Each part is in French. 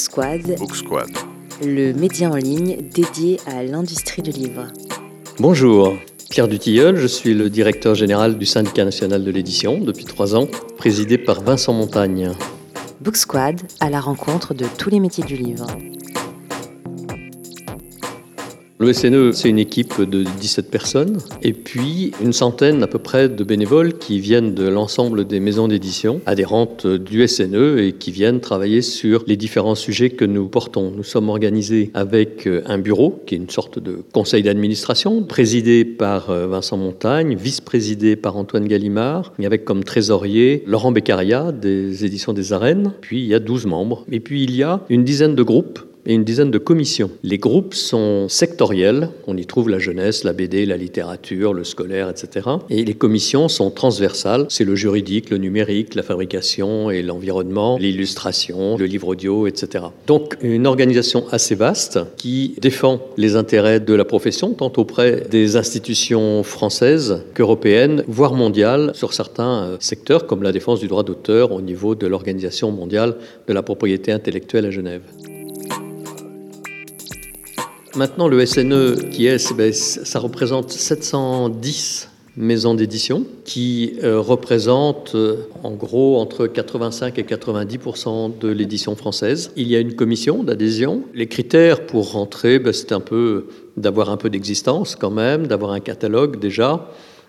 Book Squad, Book Squad. le média en ligne dédié à l'industrie du livre. Bonjour, Pierre Dutilleul, je suis le directeur général du syndicat national de l'édition depuis trois ans, présidé par Vincent Montagne. Book Squad à la rencontre de tous les métiers du livre. Le SNE, c'est une équipe de 17 personnes et puis une centaine à peu près de bénévoles qui viennent de l'ensemble des maisons d'édition adhérentes du SNE et qui viennent travailler sur les différents sujets que nous portons. Nous sommes organisés avec un bureau qui est une sorte de conseil d'administration présidé par Vincent Montagne, vice-présidé par Antoine Gallimard et avec comme trésorier Laurent Beccaria des éditions des Arènes. Puis il y a 12 membres et puis il y a une dizaine de groupes et une dizaine de commissions. Les groupes sont sectoriels, on y trouve la jeunesse, la BD, la littérature, le scolaire, etc. Et les commissions sont transversales, c'est le juridique, le numérique, la fabrication et l'environnement, l'illustration, le livre audio, etc. Donc une organisation assez vaste qui défend les intérêts de la profession, tant auprès des institutions françaises qu'européennes, voire mondiales, sur certains secteurs, comme la défense du droit d'auteur au niveau de l'Organisation mondiale de la propriété intellectuelle à Genève. Maintenant, le SNE, qui est, ben, ça représente 710 maisons d'édition qui euh, représentent euh, en gros entre 85 et 90% de l'édition française. Il y a une commission d'adhésion. Les critères pour rentrer, ben, c'est un peu d'avoir un peu d'existence quand même, d'avoir un catalogue déjà,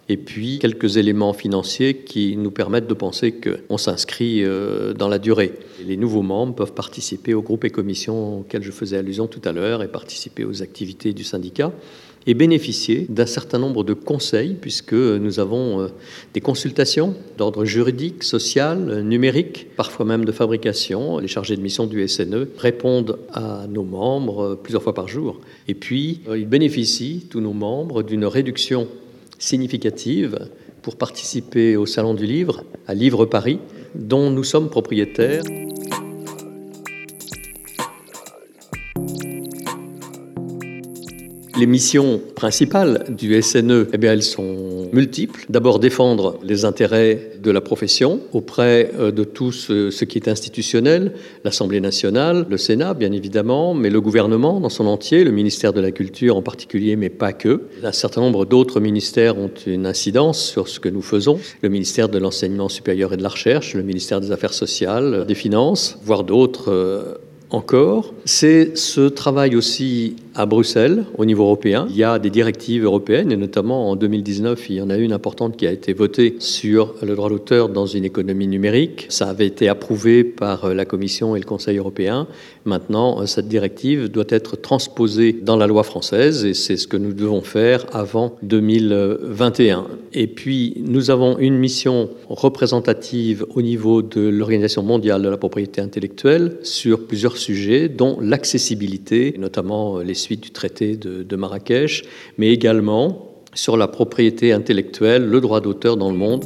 et puis quelques éléments financiers qui nous permettent de penser qu'on s'inscrit euh, dans la durée. Les nouveaux membres peuvent participer aux groupes et commissions auxquels je faisais allusion tout à l'heure et participer aux activités du syndicat et bénéficier d'un certain nombre de conseils, puisque nous avons euh, des consultations d'ordre juridique, social, numérique, parfois même de fabrication. Les chargés de mission du SNE répondent à nos membres euh, plusieurs fois par jour. Et puis, ils bénéficient, tous nos membres, d'une réduction significative pour participer au Salon du Livre, à Livre Paris, dont nous sommes propriétaires. Les missions principales du SNE, eh bien, elles sont multiples. D'abord, défendre les intérêts de la profession auprès de tout ce, ce qui est institutionnel, l'Assemblée nationale, le Sénat, bien évidemment, mais le gouvernement dans son entier, le ministère de la Culture en particulier, mais pas que. Un certain nombre d'autres ministères ont une incidence sur ce que nous faisons. Le ministère de l'Enseignement supérieur et de la Recherche, le ministère des Affaires sociales, des Finances, voire d'autres encore. C'est ce travail aussi à Bruxelles, au niveau européen. Il y a des directives européennes, et notamment en 2019, il y en a une importante qui a été votée sur le droit d'auteur dans une économie numérique. Ça avait été approuvé par la Commission et le Conseil européen. Maintenant, cette directive doit être transposée dans la loi française, et c'est ce que nous devons faire avant 2021. Et puis, nous avons une mission représentative au niveau de l'Organisation mondiale de la propriété intellectuelle sur plusieurs sujets, dont l'accessibilité, notamment les suites du traité de, Marrakech, mais également sur la propriété intellectuelle, le droit d'auteur dans le monde.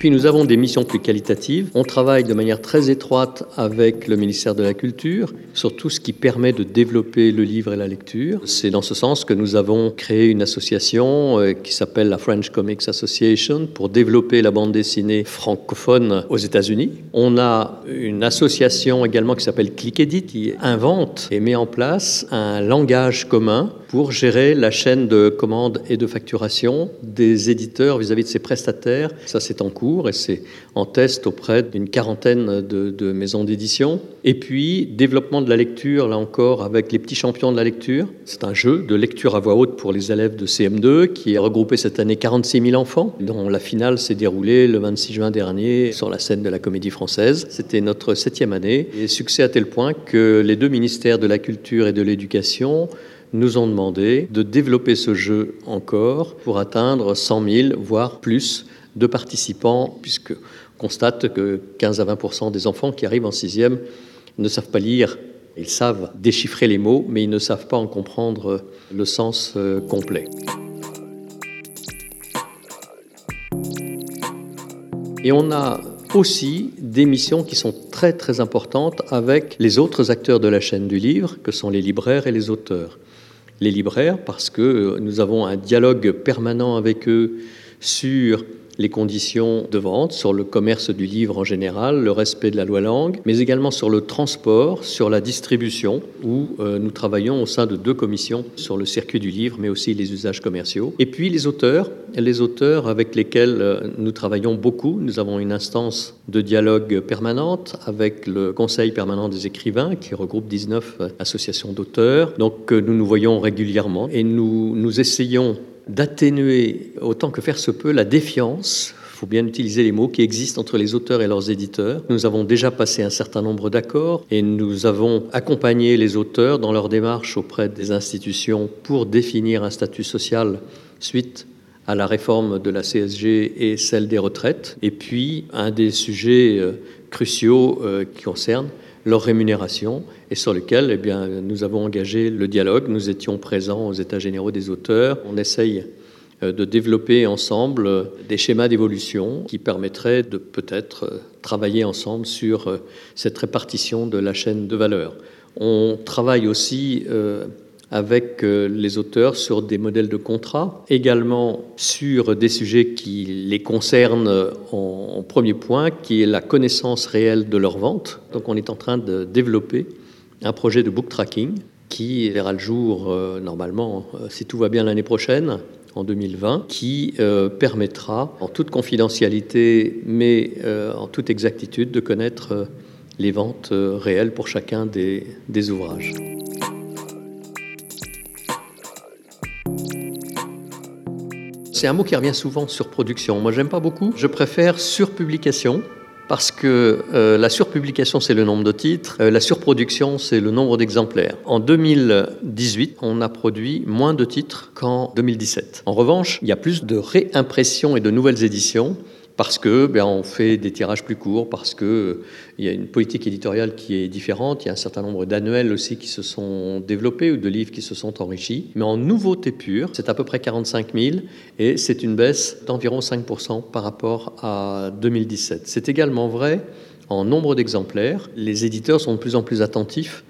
Puis nous avons des missions plus qualitatives. On travaille de manière très étroite avec le ministère de la Culture sur tout ce qui permet de développer le livre et la lecture. C'est dans ce sens que nous avons créé une association qui s'appelle la French Comics Association pour développer la bande dessinée francophone aux États-Unis. On a une association également qui s'appelle ClickEdit qui invente et met en place un langage commun pour gérer la chaîne de commande et de facturation des éditeurs vis-à-vis -vis de ses prestataires. Ça, c'est en cours et c'est en test auprès d'une quarantaine de, de maisons d'édition. Et puis, développement de la lecture, là encore, avec les petits champions de la lecture. C'est un jeu de lecture à voix haute pour les élèves de CM2 qui a regroupé cette année 46 000 enfants, dont la finale s'est déroulée le 26 juin dernier sur la scène de la Comédie Française. C'était notre septième année et succès à tel point que les deux ministères de la Culture et de l'Éducation nous ont demandé de développer ce jeu encore pour atteindre 100 000, voire plus, de participants, puisque on constate que 15 à 20 des enfants qui arrivent en sixième ne savent pas lire. Ils savent déchiffrer les mots, mais ils ne savent pas en comprendre le sens complet. Et on a aussi des missions qui sont très très importantes avec les autres acteurs de la chaîne du livre, que sont les libraires et les auteurs. Les libraires, parce que nous avons un dialogue permanent avec eux sur les conditions de vente, sur le commerce du livre en général, le respect de la loi langue, mais également sur le transport, sur la distribution, où euh, nous travaillons au sein de deux commissions sur le circuit du livre, mais aussi les usages commerciaux. Et puis les auteurs, les auteurs avec lesquels euh, nous travaillons beaucoup. Nous avons une instance de dialogue permanente avec le Conseil permanent des écrivains, qui regroupe 19 euh, associations d'auteurs. Donc nous nous voyons régulièrement et nous, nous essayons d'atténuer autant que faire se peut la défiance il faut bien utiliser les mots qui existent entre les auteurs et leurs éditeurs. Nous avons déjà passé un certain nombre d'accords et nous avons accompagné les auteurs dans leur démarche auprès des institutions pour définir un statut social suite à la réforme de la CSG et celle des retraites. Et puis, un des sujets euh, cruciaux euh, qui concerne leur rémunération et sur lequel eh bien, nous avons engagé le dialogue. Nous étions présents aux États généraux des auteurs. On essaye euh, de développer ensemble euh, des schémas d'évolution qui permettraient de peut-être euh, travailler ensemble sur cette répartition de la chaîne de valeur. On travaille aussi avec les auteurs sur des modèles de contrat, également sur des sujets qui les concernent en, premier point, qui est la connaissance réelle de leur vente. Donc on est en train de développer un projet de book tracking qui verra le jour normalement, si tout va bien l'année prochaine, en 2020, qui euh, permettra, en toute confidentialité, mais euh, en toute exactitude, de connaître les ventes réelles pour chacun des ouvrages. C'est un mot qui revient souvent sur production. Moi, j'aime pas beaucoup. Je préfère surpublication parce que euh, la surpublication, c'est le nombre de titres, euh, la surproduction, c'est le nombre d'exemplaires. En 2018, on a produit moins de titres qu'en 2017. En revanche, il y a plus de réimpressions et de nouvelles éditions parce que ben, on fait des tirages plus courts, parce que euh, y a une politique éditoriale qui est différente, il y a un certain nombre d'annuels aussi qui se sont développés ou de livres qui se sont enrichis. Mais en nouveauté pure, c'est à peu près 45 000 et c'est une baisse d'environ 5% par rapport à 2017. C'est également vrai en nombre d'exemplaires. Les éditeurs sont de plus en plus attentifs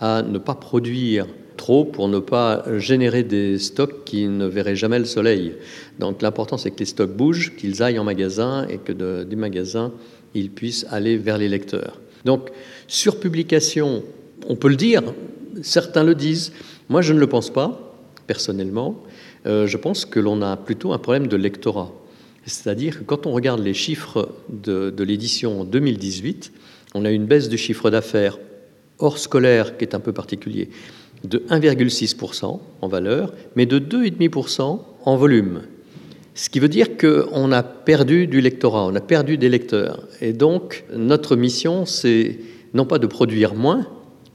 à ne pas produire trop pour ne pas générer des stocks qui ne verraient jamais le soleil. Donc l'important c'est que les stocks bougent, qu'ils aillent en magasin et que du magasin ils puissent aller vers les lecteurs. Donc sur publication, on peut le dire, certains le disent, moi je ne le pense pas personnellement. Euh, je pense que l'on a plutôt un problème de lectorat. C'est-à-dire que quand on regarde les chiffres de, de l'édition en 2018, on a une baisse du chiffre d'affaires hors scolaire qui est un peu particulier, de 1,6% en valeur, mais de 2,5% en volume. Ce qui veut dire qu'on a perdu du lectorat, on a perdu des lecteurs. Et donc, notre mission, c'est non pas de produire moins,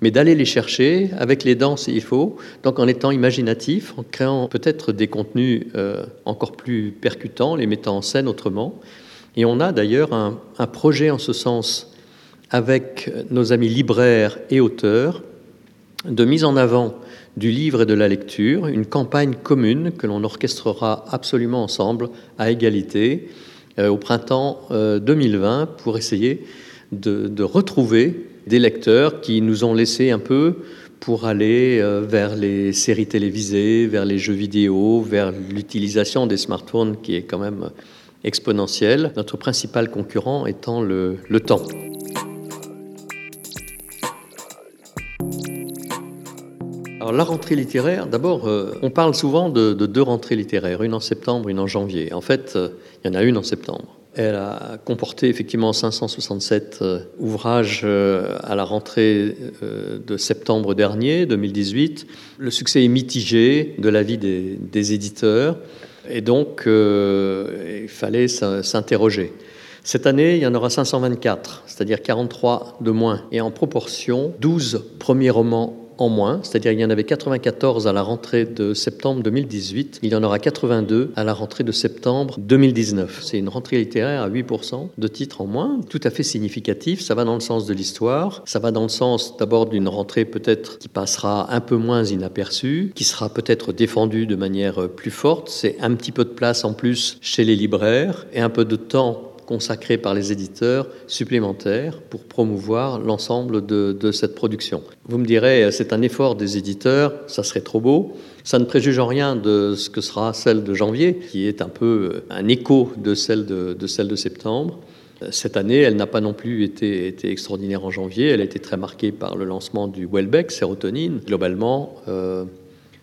mais d'aller les chercher avec les dents s'il faut, donc en étant imaginatif, en créant peut-être des contenus euh, encore plus percutants, les mettant en scène autrement. Et on a d'ailleurs un, un projet en ce sens avec nos amis libraires et auteurs de mise en avant du livre et de la lecture, une campagne commune que l'on orchestrera absolument ensemble à égalité euh, au printemps 2020 euh, pour essayer de, retrouver des lecteurs qui nous ont laissé un peu pour aller euh, vers les séries télévisées, vers les jeux vidéo, vers l'utilisation des smartphones qui est quand même exponentielle, notre principal concurrent étant le temps. Alors la rentrée littéraire, d'abord, euh, on parle souvent de, deux rentrées littéraires, une en septembre, une en janvier. En fait, euh, il y en a une en septembre. Elle a comporté effectivement 567 euh, ouvrages à la rentrée de septembre dernier, 2018. Le succès est mitigé de l'avis des, des éditeurs et donc il fallait s'interroger. Cette année, il y en aura 524, c'est-à-dire 43 de moins. Et en proportion, 12 premiers romans en moins, c'est-à-dire il y en avait 94 à la rentrée de septembre 2018, il y en aura 82 à la rentrée de septembre 2019. C'est une rentrée littéraire à 8% de titres en moins, tout à fait significatif, ça va dans le sens de l'histoire, ça va dans le sens d'abord d'une rentrée peut-être qui passera un peu moins inaperçue, qui sera peut-être défendue de manière plus forte, c'est un petit peu de place en plus chez les libraires et un peu de temps consacrés par les éditeurs supplémentaires pour promouvoir l'ensemble de, de, cette production. Vous me direz, c'est un effort des éditeurs, ça serait trop beau. Ça ne préjuge en rien de ce que sera celle de janvier, qui est un peu un écho de celle de, de celle de septembre. Cette année, elle n'a pas non plus été, été, extraordinaire en janvier. Elle a été très marquée par le lancement du Welbeck, sérotonine. Globalement, euh,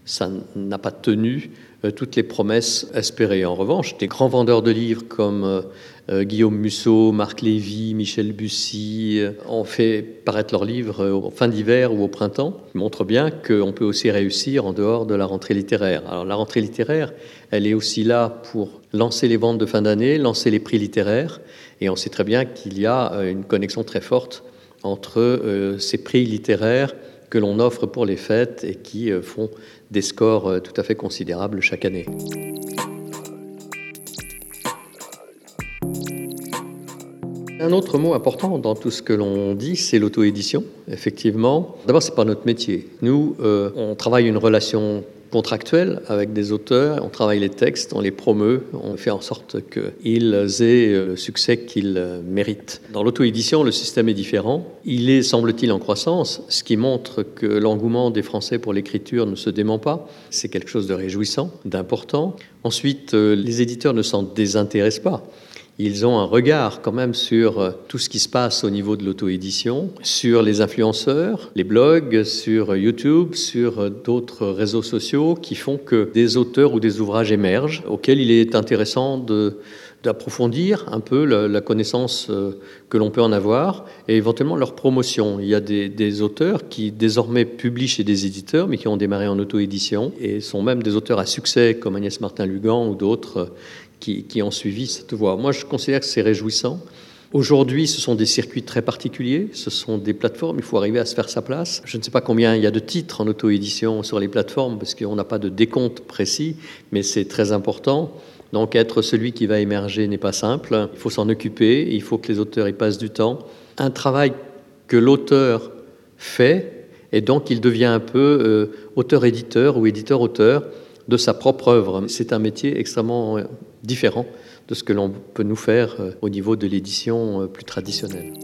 ça n'a pas tenu euh, toutes les promesses espérées. En revanche, des grands vendeurs de livres comme euh, euh, Guillaume Musso, Marc Lévy, Michel Bussy ont fait paraître leurs livres en fin d'hiver ou au printemps, qui montrent bien qu'on peut aussi réussir en dehors de la rentrée littéraire. Alors la rentrée littéraire, elle est aussi là pour lancer les ventes de fin d'année, lancer les prix littéraires, et on sait très bien qu'il y a une connexion très forte entre ces prix littéraires que l'on offre pour les fêtes et qui font des scores tout à fait considérables chaque année. Un autre mot important dans tout ce que l'on dit, c'est l'auto-édition, effectivement. D'abord, ce n'est pas notre métier. Nous, euh, on travaille une relation contractuelle avec des auteurs, on travaille les textes, on les promeut, on fait en sorte qu'ils aient le succès qu'ils méritent. Dans l'auto-édition, le système est différent. Il est, semble-t-il, en croissance, ce qui montre que l'engouement des Français pour l'écriture ne se dément pas. C'est quelque chose de réjouissant, d'important. Ensuite, euh, les éditeurs ne s'en désintéressent pas ils ont un regard quand même sur euh, tout ce qui se passe au niveau de l'auto-édition, sur les influenceurs, les blogs, sur YouTube, sur euh, d'autres réseaux sociaux qui font que des auteurs ou des ouvrages émergent auxquels il est intéressant de d'approfondir un peu la, connaissance euh, que l'on peut en avoir et éventuellement leur promotion. Il y a des, des, auteurs qui désormais publient chez des éditeurs mais qui ont démarré en auto-édition et sont même des auteurs à succès comme Agnès Martin-Lugan ou d'autres qui, ont suivi cette voie. Moi, je considère que c'est réjouissant. Aujourd'hui, ce sont des circuits très particuliers, ce sont des plateformes, il faut arriver à se faire sa place. Je ne sais pas combien il y a de titres en auto-édition sur les plateformes, parce qu'on n'a pas de décompte précis, mais c'est très important. Donc être celui qui va émerger n'est pas simple, il faut s'en occuper, il faut que les auteurs y passent du temps. Un travail que l'auteur fait, et donc il devient un peu euh, auteur-éditeur ou éditeur-auteur de sa propre œuvre. C'est un métier extrêmement euh, différent de ce que l'on peut nous faire euh, au niveau de l'édition plus traditionnelle.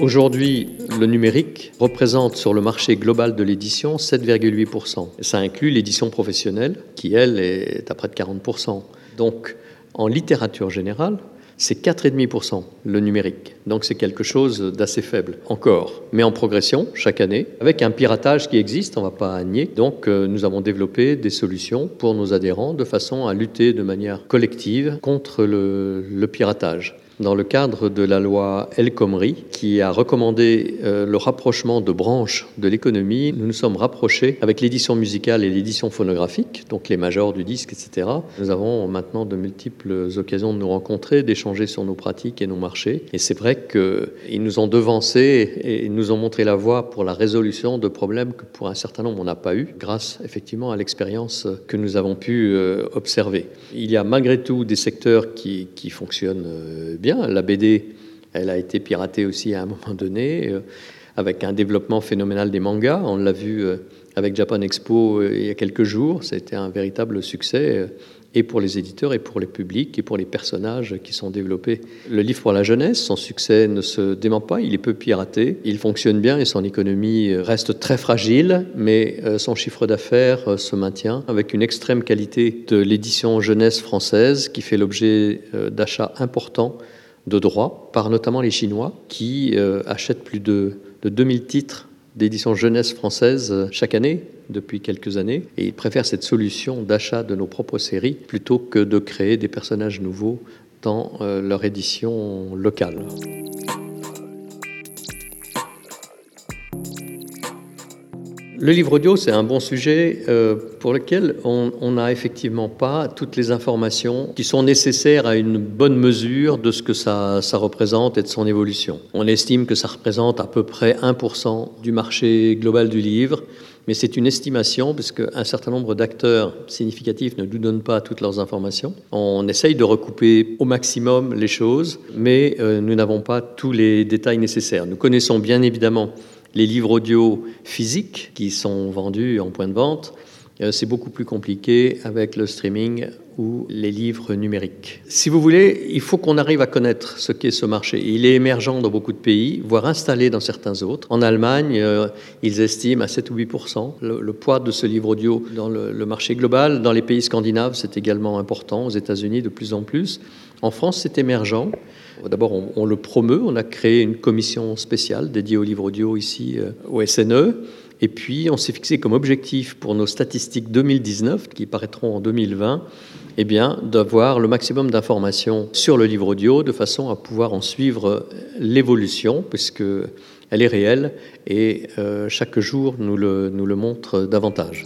Aujourd'hui, le numérique représente sur le marché global de l'édition 7,8%. Ça inclut l'édition professionnelle qui, elle, est à près de 40%. Donc, en littérature générale, c'est 4,5% le numérique. Donc c'est quelque chose d'assez faible encore, mais en progression chaque année, avec un piratage qui existe, on ne va pas nier. Donc euh, nous avons développé des solutions pour nos adhérents de façon à lutter de manière collective contre le, le piratage dans le cadre de la loi El Khomri, qui a recommandé euh, le rapprochement de branches de l'économie. Nous nous sommes rapprochés avec l'édition musicale et l'édition phonographique, donc les majors du disque, etc. Nous avons maintenant de multiples occasions de nous rencontrer, d'échanger sur nos pratiques et nos marchés. Et c'est vrai qu'ils nous ont devancés et nous ont montré la voie pour la résolution de problèmes que pour un certain nombre on n'a pas eu, grâce effectivement à l'expérience que nous avons pu euh, observer. Il y a malgré tout des secteurs qui, fonctionnent euh, bien. La BD, elle a été piratée aussi à un moment donné, euh, avec un développement phénoménal des mangas. On l'a vu euh, avec Japan Expo euh, il y a quelques jours. C'était un véritable succès et pour les éditeurs et pour les publics et pour les personnages qui sont développés. Le livre pour la jeunesse, son succès ne se dément pas, il est peu piraté, il fonctionne bien et son économie reste très fragile, mais son chiffre d'affaires se maintient avec une extrême qualité de l'édition jeunesse française qui fait l'objet d'achats importants de droit par notamment les Chinois qui euh, achètent plus de, de 2000 titres d'édition jeunesse française euh, chaque année depuis quelques années et ils préfèrent cette solution d'achat de nos propres séries plutôt que de créer des personnages nouveaux dans euh, leur édition locale. Le livre audio, c'est un bon sujet euh, pour lequel on n'a effectivement pas toutes les informations qui sont nécessaires à une bonne mesure de ce que ça, représente et de son évolution. On estime que ça représente à peu près 1% du marché global du livre, mais c'est une estimation parce qu'un certain nombre d'acteurs significatifs ne nous donnent pas toutes leurs informations. On essaye de recouper au maximum les choses, mais euh, nous n'avons pas tous les détails nécessaires. Nous connaissons bien évidemment les livres audio physiques qui sont vendus en point de vente, c'est beaucoup plus compliqué avec le streaming ou les livres numériques. Si vous voulez, il faut qu'on arrive à connaître ce qu'est ce marché. Il est émergent dans beaucoup de pays, voire installé dans certains autres. En Allemagne, euh, ils estiment à 7 ou 8% le, poids de ce livre audio dans le, marché global. Dans les pays scandinaves, c'est également important. Aux États-Unis, de plus en plus. En France, c'est émergent. D'abord, on, le promeut. On a créé une commission spéciale dédiée au livre audio ici euh, au SNE. Et puis, on s'est fixé comme objectif pour nos statistiques 2019, qui paraîtront en 2020, eh bien, d'avoir le maximum d'informations sur le livre audio de façon à pouvoir en suivre l'évolution, puisque elle est réelle et euh, chaque jour nous le, nous le montre davantage.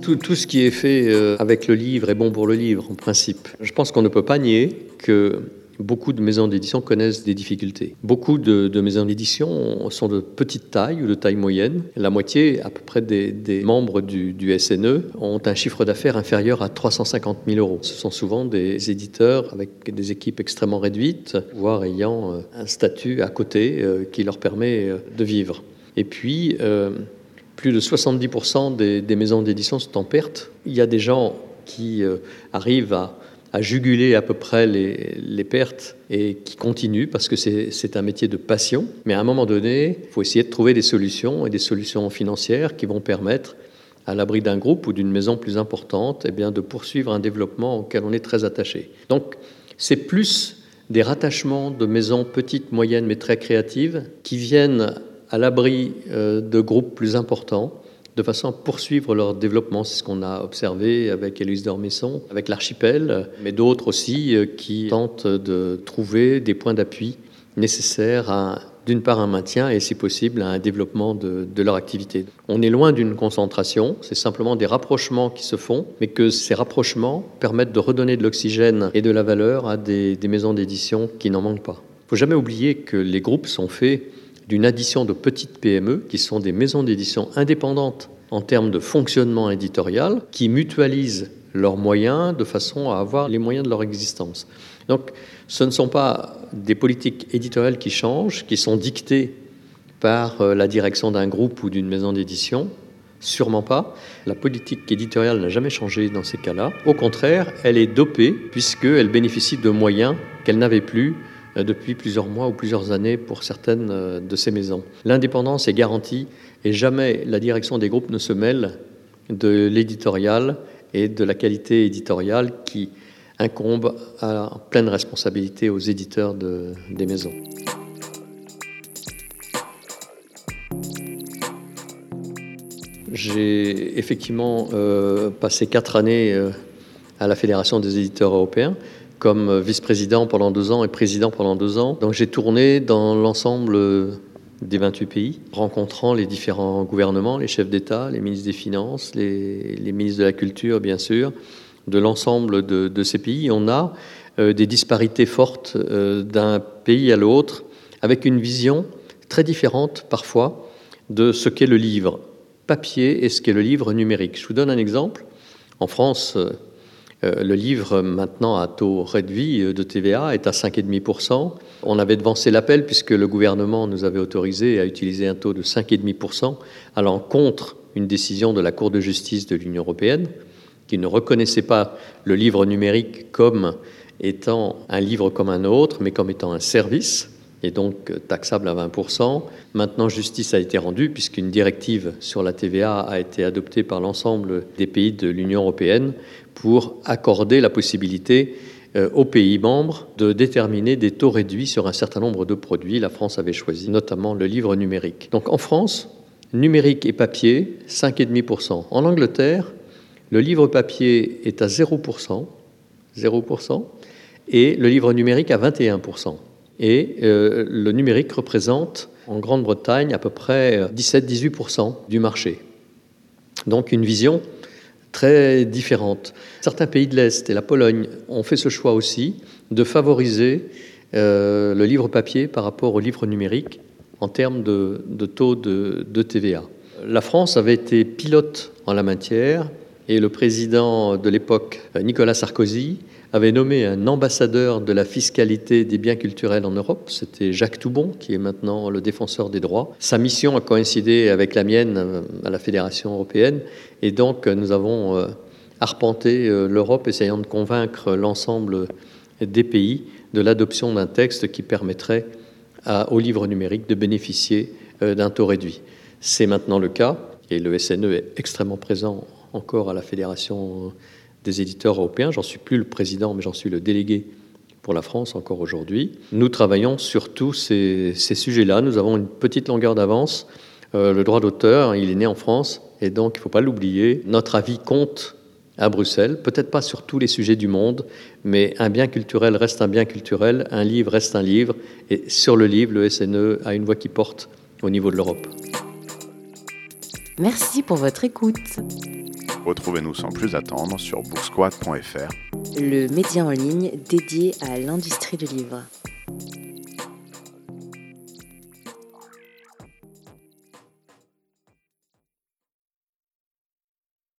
Tout, tout, ce qui est fait euh, avec le livre est bon pour le livre, en principe. Je pense qu'on ne peut pas nier que Beaucoup de maisons d'édition connaissent des difficultés. Beaucoup de, maisons d'édition sont de petite taille ou de taille moyenne. La moitié, à peu près, des, membres du, SNE ont un chiffre d'affaires inférieur à 350 000 euros. Ce sont souvent des éditeurs avec des équipes extrêmement réduites, voire ayant euh, un statut à côté euh, qui leur permet euh, de vivre. Et puis, plus de 70% des, des maisons d'édition sont en perte. Il y a des gens qui arrivent à à juguler à peu près les, pertes et qui continue parce que c'est un métier de passion. Mais à un moment donné, il faut essayer de trouver des solutions et des solutions financières qui vont permettre à l'abri d'un groupe ou d'une maison plus importante, eh bien, de poursuivre un développement auquel on est très attaché. Donc, c'est plus des rattachements de maisons petites, moyennes, mais très créatives, qui viennent à l'abri euh, de groupes plus importants de façon à poursuivre leur développement. C'est ce qu'on a observé avec Élise d'Ormesson, avec l'archipel, mais d'autres aussi euh, qui tentent de trouver des points d'appui nécessaires à, d'une part, un maintien et, si possible, un développement de, leur activité. On est loin d'une concentration, c'est simplement des rapprochements qui se font, mais que ces rapprochements permettent de redonner de l'oxygène et de la valeur à des maisons d'édition qui n'en manquent pas. Il ne faut jamais oublier que les groupes sont faits d'une addition de petites PME qui sont des maisons d'édition indépendantes en termes de fonctionnement éditorial qui mutualisent leurs moyens de façon à avoir les moyens de leur existence. Donc ce ne sont pas des politiques éditoriales qui changent, qui sont dictées par euh, la direction d'un groupe ou d'une maison d'édition, Sûrement pas. La politique éditoriale n'a jamais changé dans ces cas-là. Au contraire, elle est dopée puisqu'elle bénéficie de moyens qu'elle n'avait plus depuis plusieurs mois ou plusieurs années pour certaines euh, de ces maisons. L'indépendance est garantie et jamais la direction des groupes ne se mêle de l'éditorial et de la qualité éditoriale qui incombe à pleine responsabilité aux éditeurs des maisons. J'ai effectivement euh, passé quatre années à la Fédération des éditeurs européens comme vice-président pendant deux ans et président pendant deux ans. Donc j'ai tourné dans l'ensemble des 28 pays, rencontrant les différents gouvernements, les chefs d'État, les ministres des Finances, les, ministres de la Culture, bien sûr, de l'ensemble de, ces pays. On a euh, des disparités fortes euh, d'un pays à l'autre, avec une vision très différente parfois de ce qu'est le livre papier et ce qu'est le livre numérique. Je vous donne un exemple. En France, euh, euh, le livre, maintenant à taux réduit euh, de TVA, est à 5,5%. On avait devancé l'appel puisque le gouvernement nous avait autorisé à utiliser un taux de 5,5% allant contre une décision de la Cour de justice de l'Union européenne qui ne reconnaissait pas le livre numérique comme étant un livre comme un autre, mais comme étant un service et donc taxable à 20%. Maintenant, justice a été rendue puisqu'une directive sur la TVA a été adoptée par l'ensemble des pays de l'Union européenne pour accorder la possibilité euh, aux pays membres de déterminer des taux réduits sur un certain nombre de produits. La France avait choisi notamment le livre numérique. Donc en France, numérique et papier, 5,5%. En Angleterre, le livre papier est à 0%, 0%, et le livre numérique à 21%. Et euh, le numérique représente en Grande-Bretagne à peu près 17-18% euh, du marché. Donc une vision très différentes. Certains pays de l'Est et la Pologne ont fait ce choix aussi de favoriser euh, le livre papier par rapport au livre numérique en termes de, taux de, de, TVA. La France avait été pilote en la matière et le président de l'époque, Nicolas Sarkozy, avait nommé un ambassadeur de la fiscalité des biens culturels en Europe. C'était Jacques Toubon, qui est maintenant le défenseur des droits. Sa mission a coïncidé avec la mienne euh, à la Fédération européenne. Et donc, nous avons euh, arpenté euh, l'Europe, essayant de convaincre l'ensemble des pays de l'adoption d'un texte qui permettrait au livre numérique de bénéficier d'un taux réduit. C'est maintenant le cas et le SNE est extrêmement présent encore à la Fédération des éditeurs européens. J'en suis plus le président, mais j'en suis le délégué pour la France encore aujourd'hui. Nous travaillons sur tous ces, sujets-là. Nous avons une petite longueur d'avance. Euh, le droit d'auteur, il est né en France, et donc il ne faut pas l'oublier. Notre avis compte à Bruxelles, peut-être pas sur tous les sujets du monde, mais un bien culturel reste un bien culturel, un livre reste un livre, et sur le livre, le SNE a une voix qui porte au niveau de l'Europe. Merci pour votre écoute. Retrouvez-nous sans plus attendre sur booksquad.fr, le média en ligne dédié à l'industrie du livre.